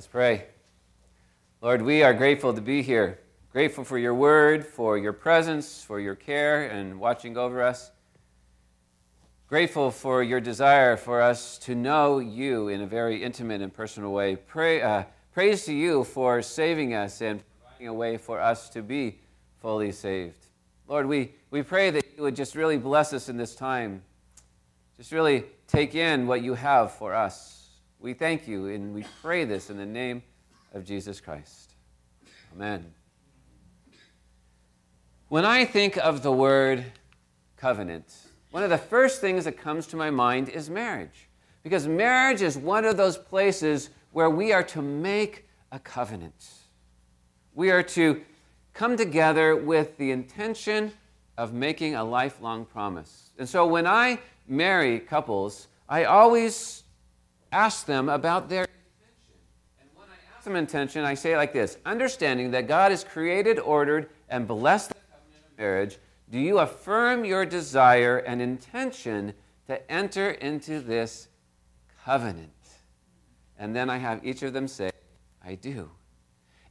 Let's pray. Lord, we are grateful to be here. Grateful for your word, for your presence, for your care and watching over us. Grateful for your desire for us to know you in a very intimate and personal way. Pray, uh, praise to you for saving us and providing a way for us to be fully saved. Lord, we, we pray that you would just really bless us in this time. Just really take in what you have for us. We thank you and we pray this in the name of Jesus Christ. Amen. When I think of the word covenant, one of the first things that comes to my mind is marriage. Because marriage is one of those places where we are to make a covenant. We are to come together with the intention of making a lifelong promise. And so when I marry couples, I always ask them about their intention. And when I ask them intention, I say like this Understanding that God has created, ordered, and blessed the covenant of marriage, do you affirm your desire and intention to enter into this covenant? And then I have each of them say, I do.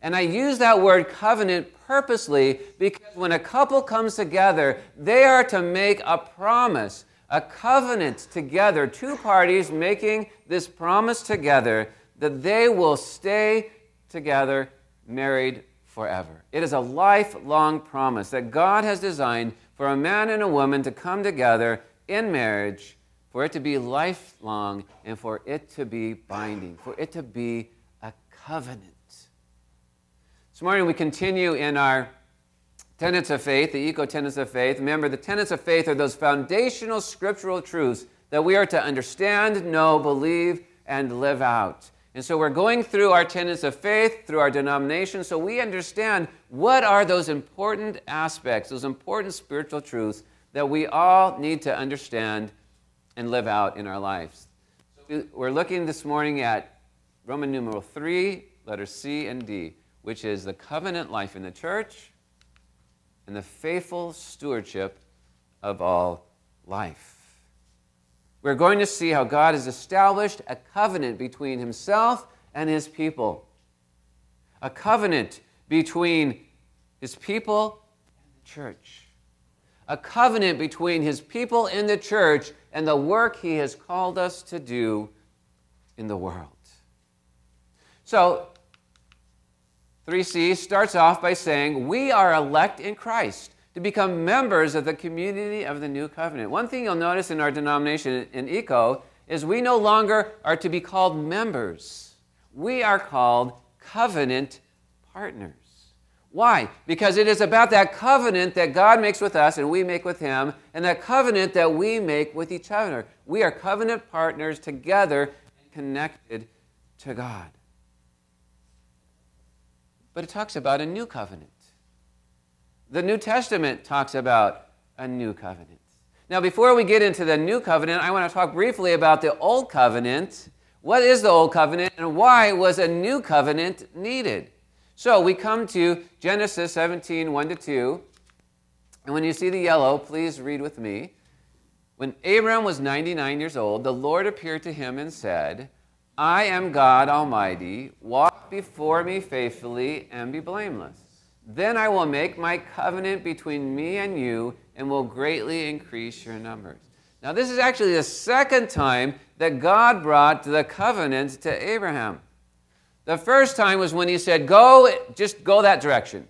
And I use that word covenant purposely because when a couple comes together, they are to make a promise a covenant together, two parties making this promise together that they will stay together married forever. It is a lifelong promise that God has designed for a man and a woman to come together in marriage, for it to be lifelong, and for it to be binding, for it to be a covenant. This morning we continue in our tenets of faith, the ECO tenets of faith. Remember, the tenets of faith are those foundational scriptural truths that we are to understand, know, believe, and live out. And so we're going through our tenets of faith, through our denomination, so we understand what are those important aspects, those important spiritual truths that we all need to understand and live out in our lives. We're looking this morning at Roman numeral 3, letters C and D, which is the covenant life in the church and the faithful stewardship of all life. We're going to see how God has established a covenant between himself and his people. A covenant between his people and the church. A covenant between his people in the church and the work he has called us to do in the world. So, 3C starts off by saying, We are elect in Christ to become members of the community of the new covenant. One thing you'll notice in our denomination in ECO is we no longer are to be called members, we are called covenant partners. Why? Because it is about that covenant that God makes with us and we make with Him, and that covenant that we make with each other. We are covenant partners together, and connected to God but it talks about a new covenant. The New Testament talks about a new covenant. Now, before we get into the new covenant, I want to talk briefly about the old covenant. What is the old covenant and why was a new covenant needed? So we come to Genesis 17, 1 to 2. And when you see the yellow, please read with me. When Abram was 99 years old, the Lord appeared to him and said, I am God Almighty. Walk before me faithfully and be blameless. Then I will make my covenant between me and you and will greatly increase your numbers. Now, this is actually the second time that God brought the covenant to Abraham. The first time was when he said, Go, just go that direction.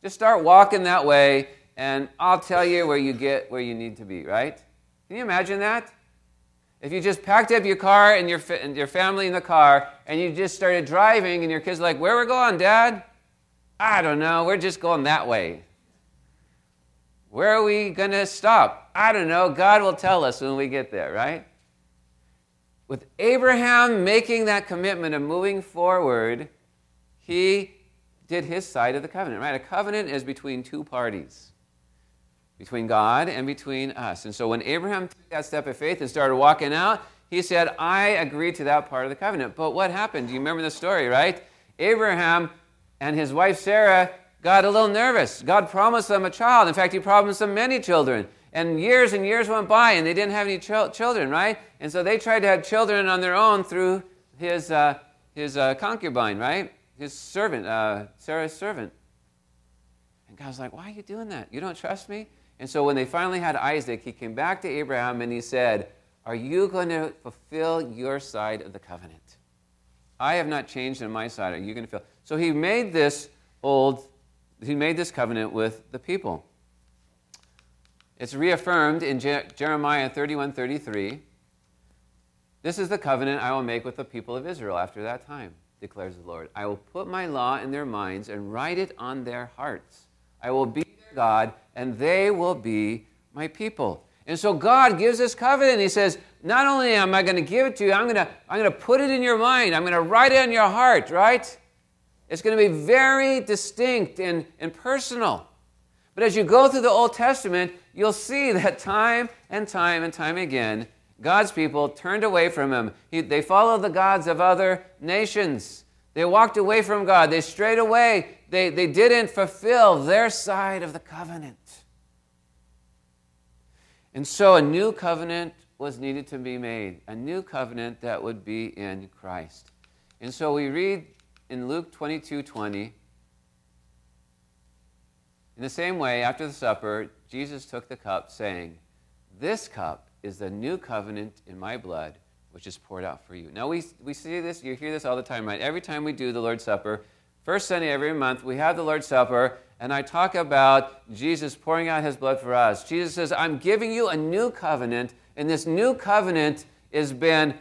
Just start walking that way, and I'll tell you where you get where you need to be, right? Can you imagine that? If you just packed up your car and your, and your family in the car and you just started driving and your kids like, Where are we going, Dad? I don't know. We're just going that way. Where are we going to stop? I don't know. God will tell us when we get there, right? With Abraham making that commitment of moving forward, he did his side of the covenant, right? A covenant is between two parties between God and between us. And so when Abraham took that step of faith and started walking out, he said, I agree to that part of the covenant. But what happened? Do you remember the story, right? Abraham and his wife Sarah got a little nervous. God promised them a child. In fact, he promised them many children. And years and years went by and they didn't have any ch- children, right? And so they tried to have children on their own through his, uh, his uh, concubine, right? His servant, uh, Sarah's servant. And God's like, why are you doing that? You don't trust me? And so when they finally had Isaac, he came back to Abraham and he said, Are you going to fulfill your side of the covenant? I have not changed on my side. Are you going to fulfill? So he made this old, he made this covenant with the people. It's reaffirmed in Je- Jeremiah 31 33. This is the covenant I will make with the people of Israel after that time, declares the Lord. I will put my law in their minds and write it on their hearts. I will be God, and they will be my people. And so God gives this covenant. He says, Not only am I going to give it to you, I'm going to, I'm going to put it in your mind. I'm going to write it on your heart, right? It's going to be very distinct and, and personal. But as you go through the Old Testament, you'll see that time and time and time again, God's people turned away from Him. He, they followed the gods of other nations. They walked away from God. They strayed away. They, they didn't fulfill their side of the covenant. And so a new covenant was needed to be made, a new covenant that would be in Christ. And so we read in Luke 22 20, in the same way, after the supper, Jesus took the cup, saying, This cup is the new covenant in my blood, which is poured out for you. Now, we, we see this, you hear this all the time, right? Every time we do the Lord's Supper, first Sunday every month, we have the Lord's Supper, and I talk about Jesus pouring out his blood for us. Jesus says, I'm giving you a new covenant, and this new covenant has been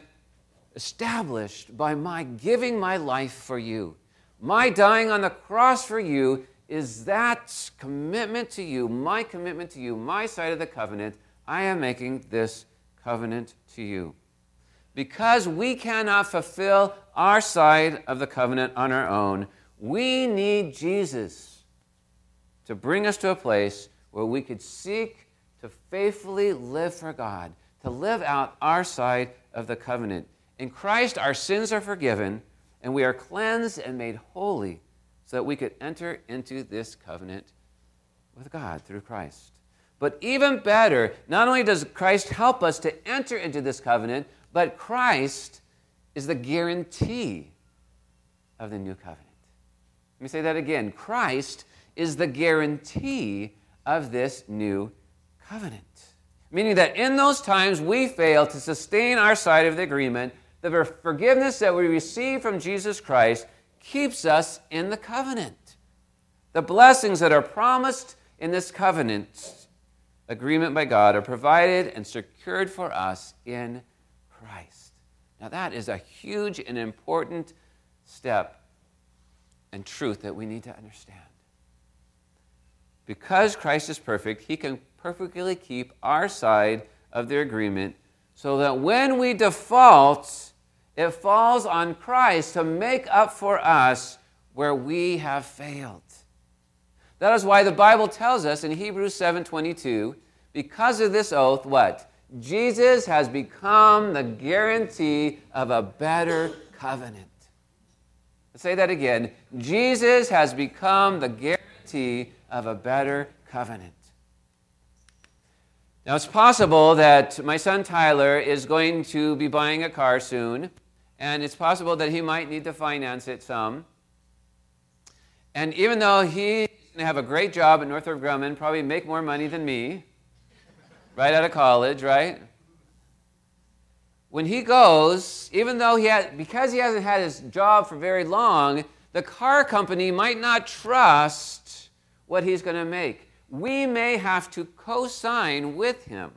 established by my giving my life for you. My dying on the cross for you is that commitment to you, my commitment to you, my side of the covenant. I am making this covenant to you. Because we cannot fulfill our side of the covenant on our own, we need Jesus to bring us to a place where we could seek to faithfully live for God, to live out our side of the covenant. In Christ, our sins are forgiven, and we are cleansed and made holy so that we could enter into this covenant with God through Christ. But even better, not only does Christ help us to enter into this covenant, but Christ is the guarantee of the new covenant. Let me say that again. Christ is the guarantee of this new covenant. Meaning that in those times we fail to sustain our side of the agreement, the forgiveness that we receive from Jesus Christ keeps us in the covenant. The blessings that are promised in this covenant agreement by God are provided and secured for us in Christ. Now, that is a huge and important step and truth that we need to understand. Because Christ is perfect, he can perfectly keep our side of the agreement so that when we default, it falls on Christ to make up for us where we have failed. That is why the Bible tells us in Hebrews 7:22, because of this oath, what? Jesus has become the guarantee of a better covenant. Let's say that again. Jesus has become the guarantee of a better covenant. Now, it's possible that my son Tyler is going to be buying a car soon and it's possible that he might need to finance it some. And even though he's going to have a great job at Northrop Grumman, probably make more money than me, right out of college, right? When he goes, even though he had, because he hasn't had his job for very long, the car company might not trust what he's going to make. We may have to co sign with him.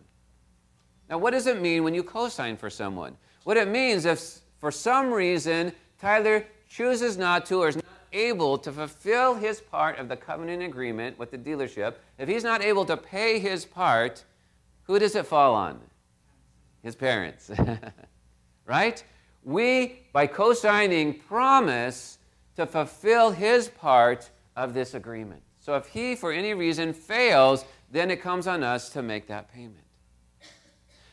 Now, what does it mean when you co sign for someone? What it means if for some reason, Tyler chooses not to or is not able to fulfill his part of the covenant agreement with the dealership, if he's not able to pay his part, who does it fall on? His parents. right? We, by co signing, promise to fulfill his part of this agreement. So if he, for any reason, fails, then it comes on us to make that payment.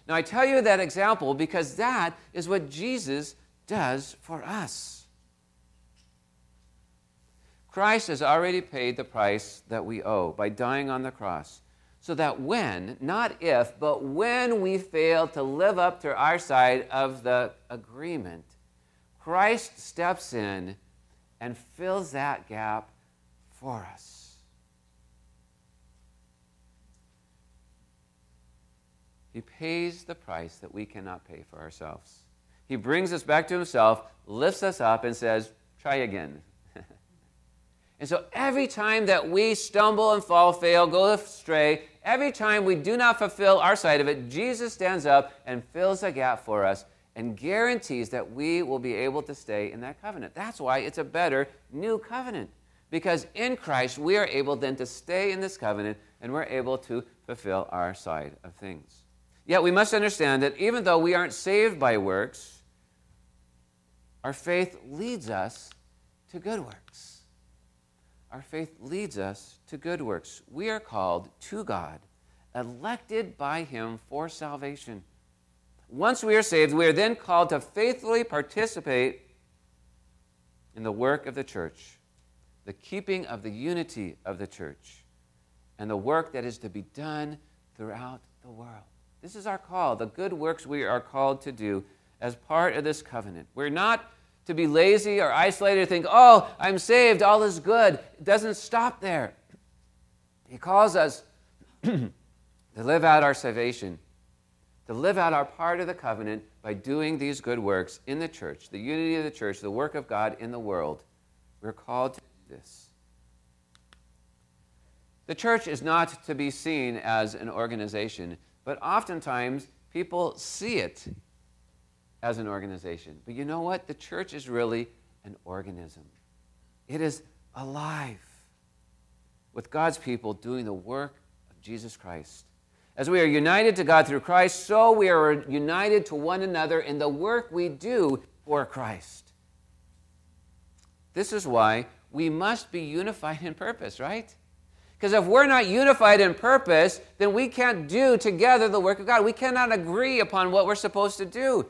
Now, I tell you that example because that is what Jesus does for us. Christ has already paid the price that we owe by dying on the cross, so that when, not if, but when we fail to live up to our side of the agreement, Christ steps in and fills that gap for us. He pays the price that we cannot pay for ourselves. He brings us back to Himself, lifts us up, and says, Try again. And so every time that we stumble and fall, fail, go astray, every time we do not fulfill our side of it, Jesus stands up and fills a gap for us and guarantees that we will be able to stay in that covenant. That's why it's a better new covenant. Because in Christ, we are able then to stay in this covenant and we're able to fulfill our side of things. Yet we must understand that even though we aren't saved by works, our faith leads us to good works. Our faith leads us to good works. We are called to God, elected by Him for salvation. Once we are saved, we are then called to faithfully participate in the work of the church, the keeping of the unity of the church, and the work that is to be done throughout the world. This is our call, the good works we are called to do as part of this covenant. We're not to be lazy or isolated, think, oh, I'm saved, all is good. It doesn't stop there. He calls us to live out our salvation to live out our part of the covenant by doing these good works in the church, the unity of the church, the work of God in the world. We're called to do this. The church is not to be seen as an organization, but oftentimes people see it as an organization. But you know what? The church is really an organism, it is alive with God's people doing the work of Jesus Christ. As we are united to God through Christ, so we are united to one another in the work we do for Christ. This is why we must be unified in purpose, right? Because if we're not unified in purpose, then we can't do together the work of God. We cannot agree upon what we're supposed to do.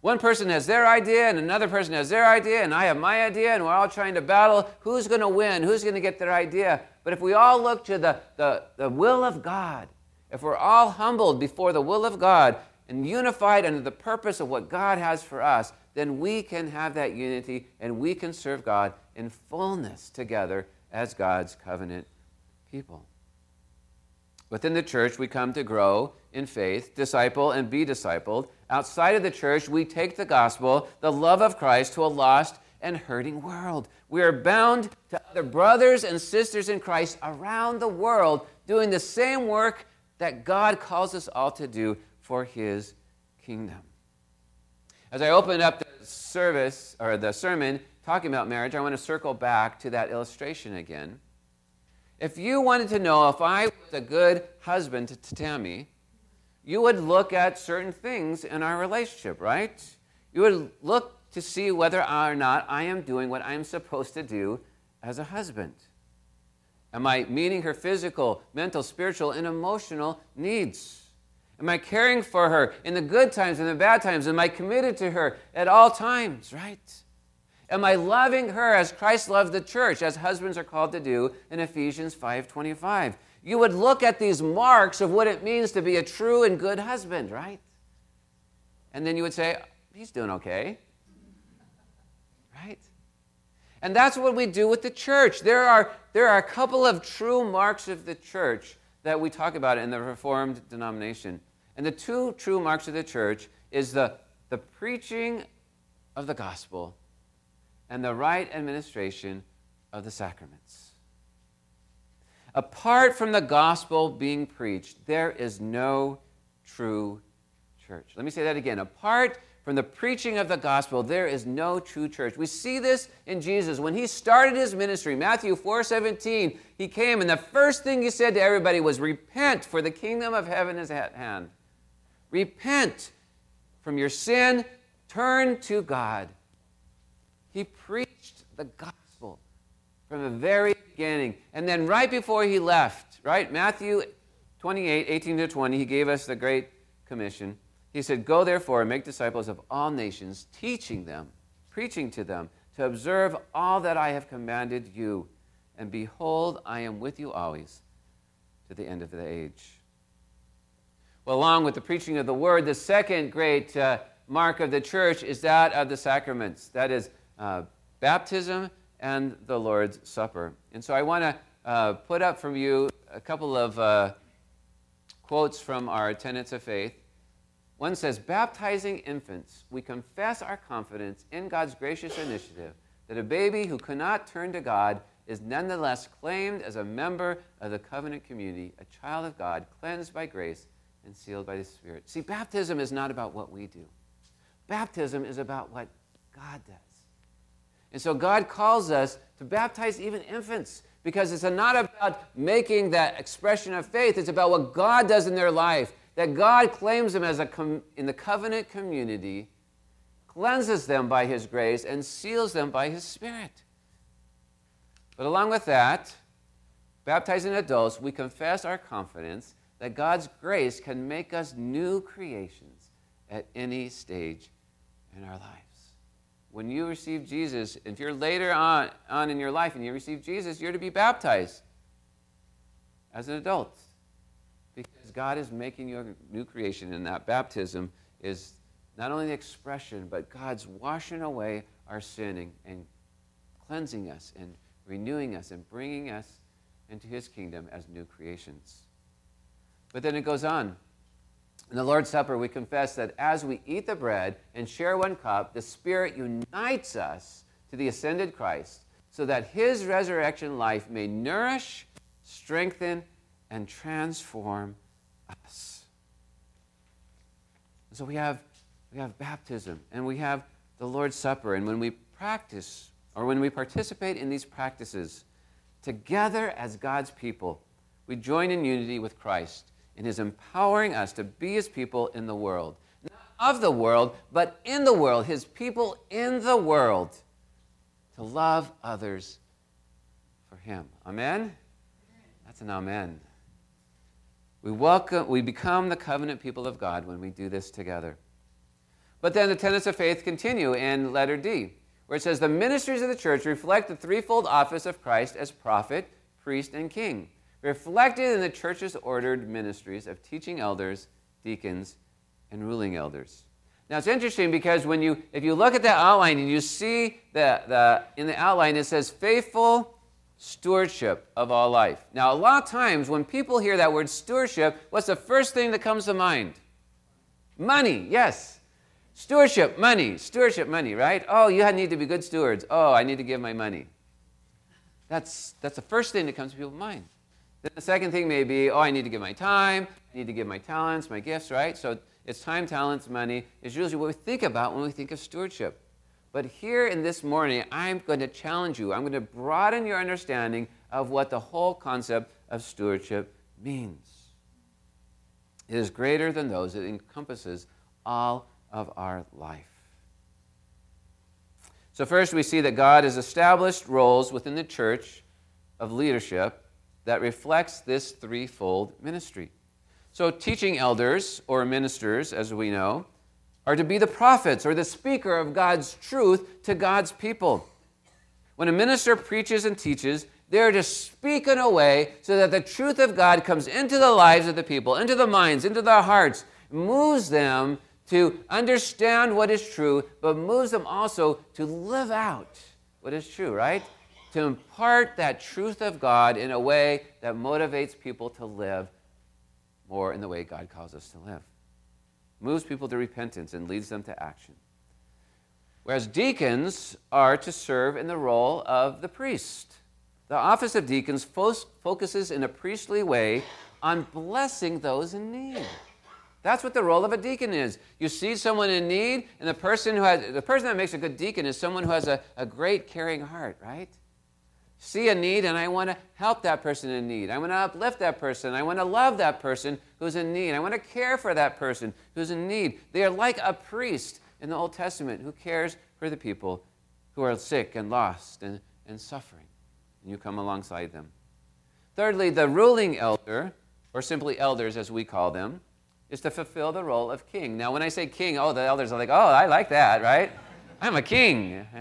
One person has their idea, and another person has their idea, and I have my idea, and we're all trying to battle who's going to win, who's going to get their idea. But if we all look to the, the, the will of God, if we're all humbled before the will of God and unified under the purpose of what God has for us, then we can have that unity and we can serve God in fullness together as God's covenant people. Within the church, we come to grow in faith, disciple, and be discipled. Outside of the church, we take the gospel, the love of Christ, to a lost and hurting world. We are bound to other brothers and sisters in Christ around the world doing the same work that God calls us all to do for His kingdom. As I open up the service or the sermon talking about marriage, I want to circle back to that illustration again. If you wanted to know if I was a good husband to, Tammy, you would look at certain things in our relationship, right? You would look to see whether or not I am doing what I'm supposed to do as a husband. Am I meeting her physical, mental, spiritual, and emotional needs? Am I caring for her in the good times and the bad times? Am I committed to her at all times, right? Am I loving her as Christ loved the church, as husbands are called to do in Ephesians 5:25? You would look at these marks of what it means to be a true and good husband, right? And then you would say, he's doing okay. Right? And that's what we do with the church. There are, there are a couple of true marks of the church that we talk about in the Reformed denomination. And the two true marks of the church is the, the preaching of the gospel and the right administration of the sacraments. Apart from the gospel being preached, there is no true church. Let me say that again. Apart from the preaching of the gospel, there is no true church. We see this in Jesus. When he started his ministry, Matthew 4:17, he came and the first thing he said to everybody was, "Repent, for the kingdom of heaven is at hand." Repent from your sin, turn to God. He preached the gospel from the very beginning. And then right before he left, right? Matthew 28, 18 to 20, he gave us the great commission. He said, Go therefore and make disciples of all nations, teaching them, preaching to them, to observe all that I have commanded you. And behold, I am with you always to the end of the age. Well, along with the preaching of the word, the second great uh, mark of the church is that of the sacraments. That is uh, baptism and the Lord's Supper. And so I want to uh, put up from you a couple of uh, quotes from our tenets of faith. One says, Baptizing infants, we confess our confidence in God's gracious initiative that a baby who cannot turn to God is nonetheless claimed as a member of the covenant community, a child of God, cleansed by grace and sealed by the Spirit. See, baptism is not about what we do, baptism is about what God does. And so God calls us to baptize even infants because it's not about making that expression of faith, it's about what God does in their life. That God claims them as a com- in the covenant community, cleanses them by His grace, and seals them by His Spirit. But along with that, baptizing adults, we confess our confidence that God's grace can make us new creations at any stage in our lives. When you receive Jesus, if you're later on, on in your life and you receive Jesus, you're to be baptized as an adult because God is making you a new creation, and that baptism is not only the expression, but God's washing away our sinning and cleansing us and renewing us and bringing us into his kingdom as new creations. But then it goes on. In the Lord's Supper, we confess that as we eat the bread and share one cup, the Spirit unites us to the ascended Christ so that his resurrection life may nourish, strengthen, and transform us. So we have, we have baptism and we have the Lord's Supper. And when we practice or when we participate in these practices together as God's people, we join in unity with Christ in his empowering us to be his people in the world. Not of the world, but in the world, his people in the world, to love others for him. Amen? That's an amen. We, welcome, we become the covenant people of God when we do this together. But then the tenets of faith continue in letter D where it says, The ministries of the church reflect the threefold office of Christ as prophet, priest, and king, reflected in the church's ordered ministries of teaching elders, deacons, and ruling elders. Now it's interesting because when you, if you look at that outline and you see that the, in the outline it says faithful stewardship of all life. Now a lot of times when people hear that word stewardship, what's the first thing that comes to mind? Money, yes. Stewardship, money, stewardship, money, right? Oh, you need to be good stewards. Oh, I need to give my money. That's, that's the first thing that comes to people's mind. Then the second thing may be, oh, I need to give my time, I need to give my talents, my gifts, right? So it's time, talents, money is usually what we think about when we think of stewardship. But here in this morning, I'm going to challenge you. I'm going to broaden your understanding of what the whole concept of stewardship means. It is greater than those, it encompasses all of our life. So, first, we see that God has established roles within the church of leadership that reflects this threefold ministry. So, teaching elders or ministers, as we know, are to be the prophets or the speaker of God's truth to God's people. When a minister preaches and teaches, they're to speak in a way so that the truth of God comes into the lives of the people, into the minds, into their hearts, moves them to understand what is true, but moves them also to live out what is true, right? To impart that truth of God in a way that motivates people to live more in the way God calls us to live. Moves people to repentance and leads them to action. Whereas deacons are to serve in the role of the priest. The office of deacons focuses in a priestly way on blessing those in need. That's what the role of a deacon is. You see someone in need, and the person who has the person that makes a good deacon is someone who has a, a great caring heart, right? See a need, and I want to help that person in need. I want to uplift that person. I want to love that person who's in need. I want to care for that person who's in need. They are like a priest in the Old Testament who cares for the people who are sick and lost and, and suffering. And you come alongside them. Thirdly, the ruling elder, or simply elders as we call them, is to fulfill the role of king. Now, when I say king, oh, the elders are like, oh, I like that, right? I'm a king.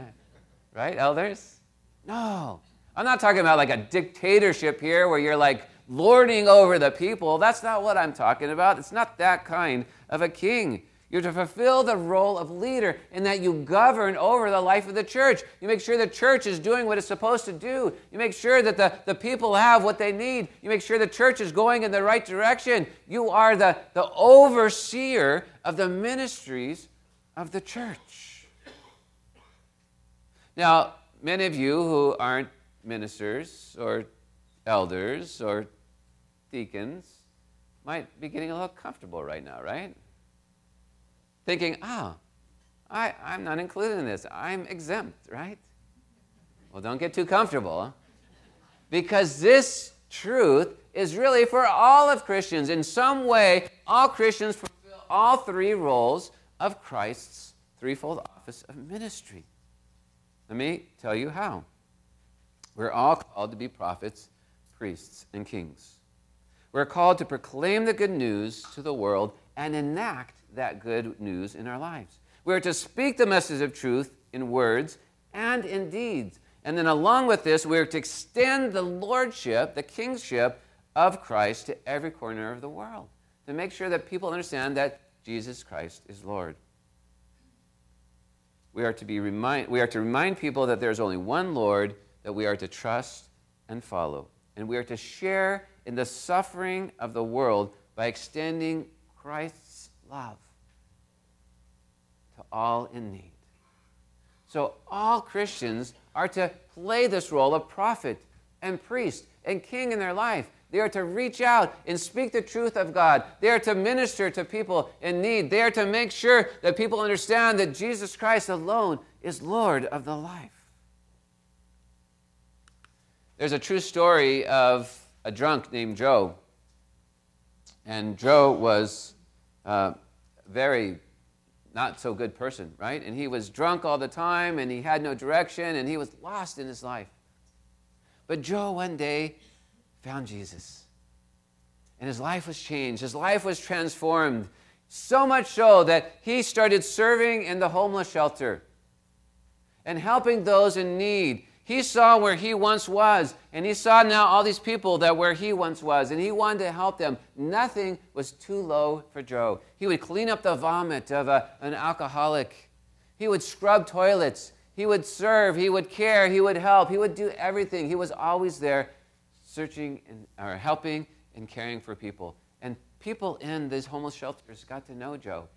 Right, elders? No. I'm not talking about like a dictatorship here where you're like lording over the people. That's not what I'm talking about. It's not that kind of a king. You're to fulfill the role of leader in that you govern over the life of the church. You make sure the church is doing what it's supposed to do. You make sure that the, the people have what they need. You make sure the church is going in the right direction. You are the, the overseer of the ministries of the church. Now, many of you who aren't ministers or elders or deacons might be getting a little comfortable right now, right? thinking, oh, I, I'm not included in this. I'm exempt, right? Well, don't get too comfortable because this truth is really for all of Christians. In some way, all Christians fulfill all three roles of Christ's threefold office of ministry. Let me tell you how. We're all called to be prophets, priests, and kings. We're called to proclaim the good news to the world and enact that good news in our lives. We are to speak the message of truth in words and in deeds. And then, along with this, we are to extend the lordship, the kingship of Christ to every corner of the world to make sure that people understand that Jesus Christ is Lord. We are to, be remind, we are to remind people that there is only one Lord that we are to trust and follow. And we are to share in the suffering of the world by extending Christ's love to all in need. So, all Christians are to play this role of prophet and priest and king in their life. They are to reach out and speak the truth of God. They are to minister to people in need. They are to make sure that people understand that Jesus Christ alone is Lord of the life. There's a true story of a drunk named Joe. And Joe was uh, very not so good person, right? And he was drunk all the time and he had no direction and he was lost in his life. But Joe one day found Jesus. And his life was changed, his life was transformed. So much so that he started serving in the homeless shelter and helping those in need. He saw where he once was, and he saw now all these people that where he once was, and he wanted to help them. Nothing was too low for Joe. He would clean up the vomit of a, an alcoholic. He would scrub toilets. He would serve. He would care. He would help. He would do everything. He was always there, searching and, or helping and caring for people. And people in these homeless shelters got to know Joe.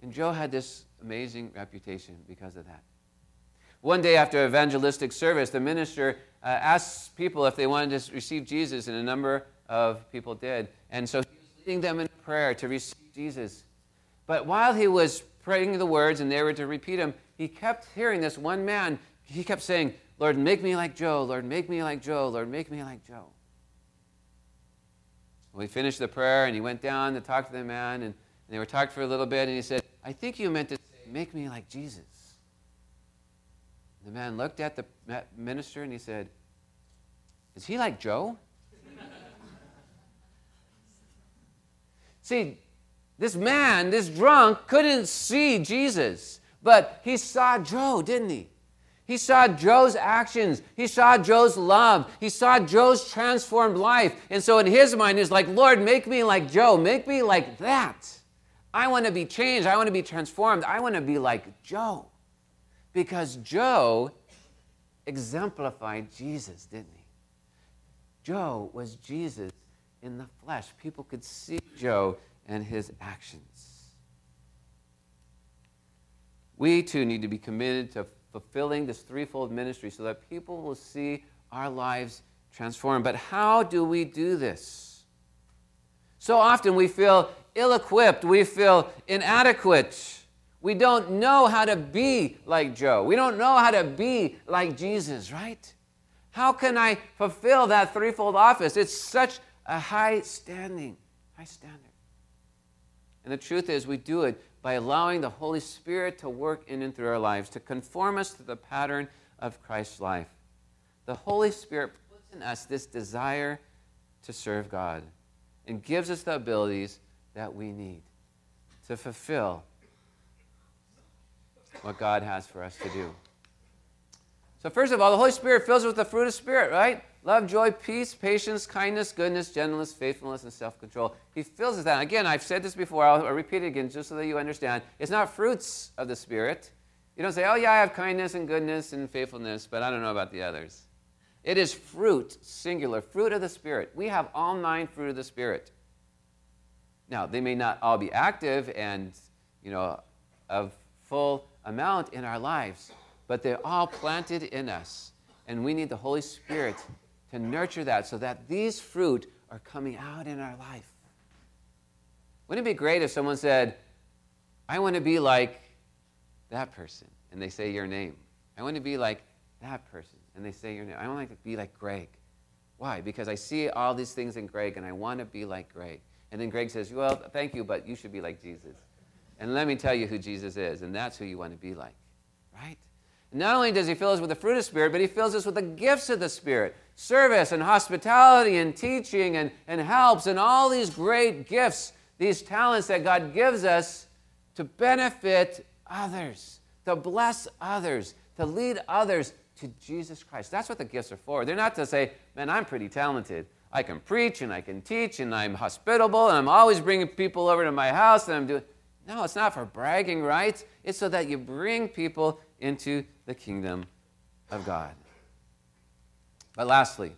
And Joe had this amazing reputation because of that. One day after evangelistic service, the minister uh, asked people if they wanted to receive Jesus, and a number of people did. And so he was leading them in prayer to receive Jesus. But while he was praying the words and they were to repeat them, he kept hearing this one man. He kept saying, Lord, make me like Joe. Lord, make me like Joe. Lord, make me like Joe. We finished the prayer, and he went down to talk to the man, and they were talking for a little bit, and he said, I think you meant to say, make me like Jesus. The man looked at the minister and he said, Is he like Joe? See, this man, this drunk, couldn't see Jesus, but he saw Joe, didn't he? He saw Joe's actions. He saw Joe's love. He saw Joe's transformed life. And so in his mind, he's like, Lord, make me like Joe. Make me like that. I want to be changed. I want to be transformed. I want to be like Joe. Because Joe exemplified Jesus, didn't he? Joe was Jesus in the flesh. People could see Joe and his actions. We too need to be committed to fulfilling this threefold ministry so that people will see our lives transformed. But how do we do this? So often we feel ill equipped, we feel inadequate. We don't know how to be like Joe. We don't know how to be like Jesus, right? How can I fulfill that threefold office? It's such a high standing, high standard. And the truth is, we do it by allowing the Holy Spirit to work in and through our lives, to conform us to the pattern of Christ's life. The Holy Spirit puts in us this desire to serve God and gives us the abilities that we need to fulfill what God has for us to do. So, first of all, the Holy Spirit fills us with the fruit of Spirit, right? love, joy, peace, patience, kindness, goodness, gentleness, faithfulness, and self control. He fills us that. Again, I've said this before, I'll, I'll repeat it again just so that you understand. It's not fruits of the Spirit. You don't say, oh, yeah, I have kindness and goodness and faithfulness, but I don't know about the others. It is fruit, singular, fruit of the Spirit. We have all nine fruit of the Spirit. Now, they may not all be active and, you know, of full amount in our lives, but they're all planted in us. And we need the Holy Spirit to nurture that so that these fruit are coming out in our life. Wouldn't it be great if someone said, I want to be like that person, and they say your name? I want to be like that person, and they say your name. I want to be like Greg. Why? Because I see all these things in Greg, and I want to be like Greg. And then Greg says, Well, thank you, but you should be like Jesus. And let me tell you who Jesus is, and that's who you want to be like, right? not only does he fill us with the fruit of Spirit, but he fills us with the gifts of the Spirit service and hospitality and teaching and, and helps and all these great gifts, these talents that God gives us to benefit others, to bless others, to lead others to Jesus Christ. That's what the gifts are for. They're not to say, man, I'm pretty talented. I can preach and I can teach and I'm hospitable and I'm always bringing people over to my house and I'm doing. No, it's not for bragging rights. It's so that you bring people into the kingdom of God. But lastly,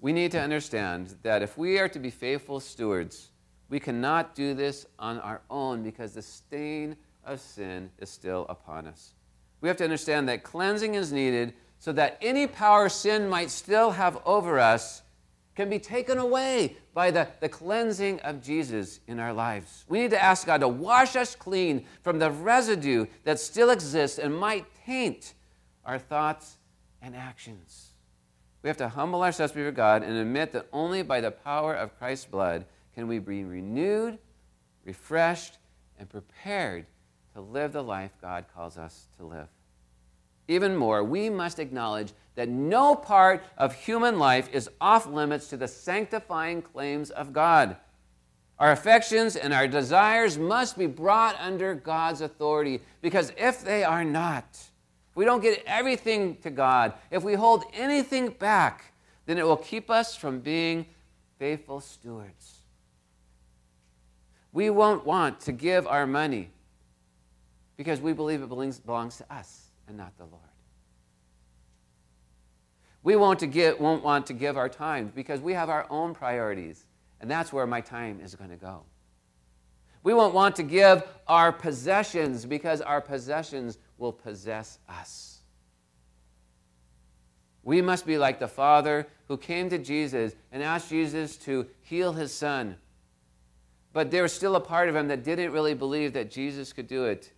we need to understand that if we are to be faithful stewards, we cannot do this on our own because the stain of sin is still upon us. We have to understand that cleansing is needed so that any power sin might still have over us can be taken away by the, the cleansing of Jesus in our lives. We need to ask God to wash us clean from the residue that still exists and might taint our thoughts and actions. We have to humble ourselves before God and admit that only by the power of Christ's blood can we be renewed, refreshed, and prepared to live the life God calls us to live. Even more, we must acknowledge that no part of human life is off limits to the sanctifying claims of God. Our affections and our desires must be brought under God's authority because if they are not, if we don't get everything to God, if we hold anything back, then it will keep us from being faithful stewards. We won't want to give our money because we believe it belongs to us and not the Lord. We won't, give, won't want to give our time because we have our own priorities, and that's where my time is going to go. We won't want to give our possessions because our possessions will possess us. We must be like the father who came to Jesus and asked Jesus to heal his son. But there was still a part of him that didn't really believe that Jesus could do it.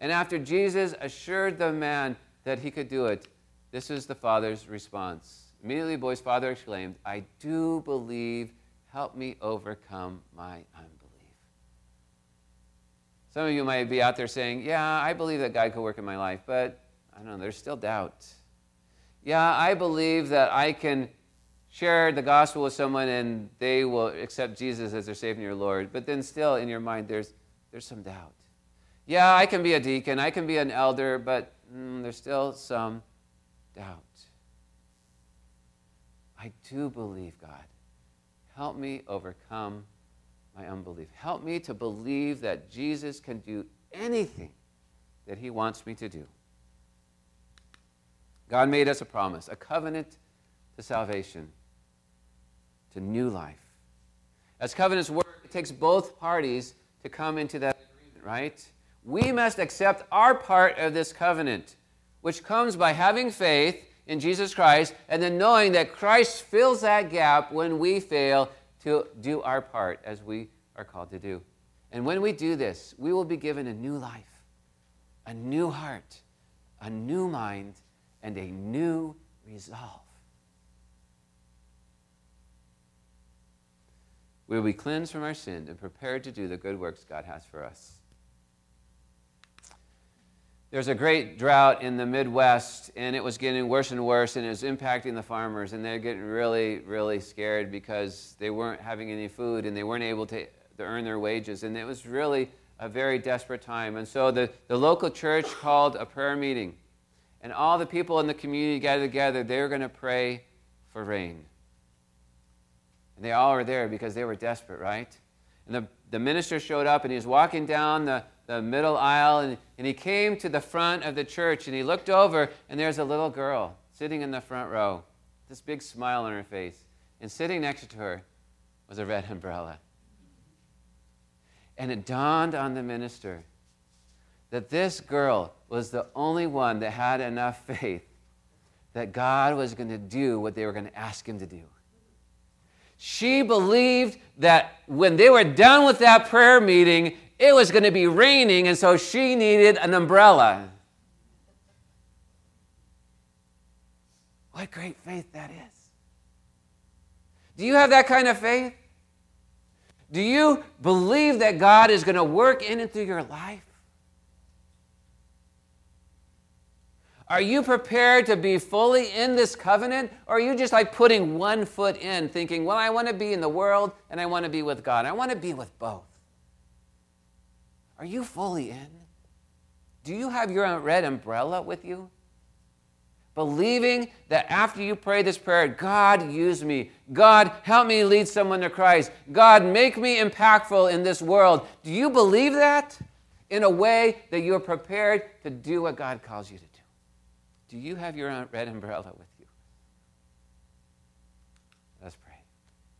And after Jesus assured the man that he could do it, this is the father's response. Immediately, the boy's father exclaimed, I do believe. Help me overcome my unbelief. Some of you might be out there saying, Yeah, I believe that God could work in my life, but I don't know, there's still doubt. Yeah, I believe that I can share the gospel with someone and they will accept Jesus as their Savior and Lord, but then still in your mind, there's, there's some doubt. Yeah, I can be a deacon, I can be an elder, but mm, there's still some doubt. I do believe, God. Help me overcome my unbelief. Help me to believe that Jesus can do anything that he wants me to do. God made us a promise, a covenant to salvation, to new life. As covenants work, it takes both parties to come into that agreement, right? we must accept our part of this covenant, which comes by having faith in Jesus Christ and then knowing that Christ fills that gap when we fail to do our part as we are called to do. And when we do this, we will be given a new life, a new heart, a new mind, and a new resolve. We will be cleansed from our sin and prepared to do the good works God has for us. There's a great drought in the Midwest, and it was getting worse and worse, and it was impacting the farmers, and they're getting really, really scared because they weren't having any food and they weren't able to, to earn their wages. And it was really a very desperate time. And so the, the local church called a prayer meeting, and all the people in the community gathered together. They were going to pray for rain. And they all were there because they were desperate, right? And the, the minister showed up and he was walking down the, the middle aisle and, and he came to the front of the church and he looked over and there's a little girl sitting in the front row, this big smile on her face. And sitting next to her was a red umbrella. And it dawned on the minister that this girl was the only one that had enough faith that God was going to do what they were going to ask him to do. She believed that when they were done with that prayer meeting, it was going to be raining, and so she needed an umbrella. What great faith that is. Do you have that kind of faith? Do you believe that God is going to work in and through your life? Are you prepared to be fully in this covenant? Or are you just like putting one foot in, thinking, well, I want to be in the world and I want to be with God? I want to be with both. Are you fully in? Do you have your red umbrella with you? Believing that after you pray this prayer, God, use me. God, help me lead someone to Christ. God, make me impactful in this world. Do you believe that in a way that you're prepared to do what God calls you to do? Do you have your red umbrella with you?